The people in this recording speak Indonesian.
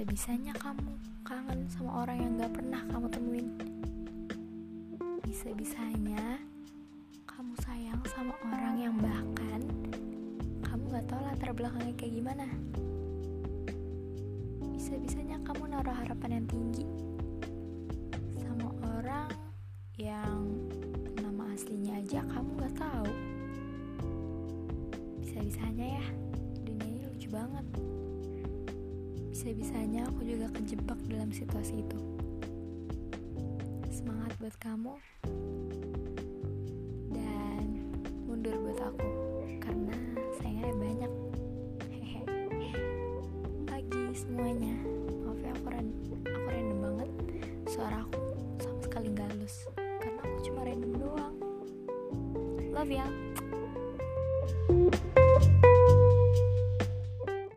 Bisa-bisanya kamu kangen sama orang yang gak pernah kamu temuin. Bisa-bisanya kamu sayang sama orang yang bahkan kamu gak tahu latar belakangnya kayak gimana. Bisa-bisanya kamu naruh harapan yang tinggi sama orang yang nama aslinya aja kamu gak tahu. Bisa-bisanya ya, dunia ini lucu banget. Bisa-bisanya aku juga kejebak dalam situasi itu. Semangat buat kamu dan mundur buat aku karena sayangnya banyak. Hehe. Pagi semuanya. Maaf ya aku ran- aku random banget. Suara aku sama sekali nggak halus karena aku cuma random doang. Love ya.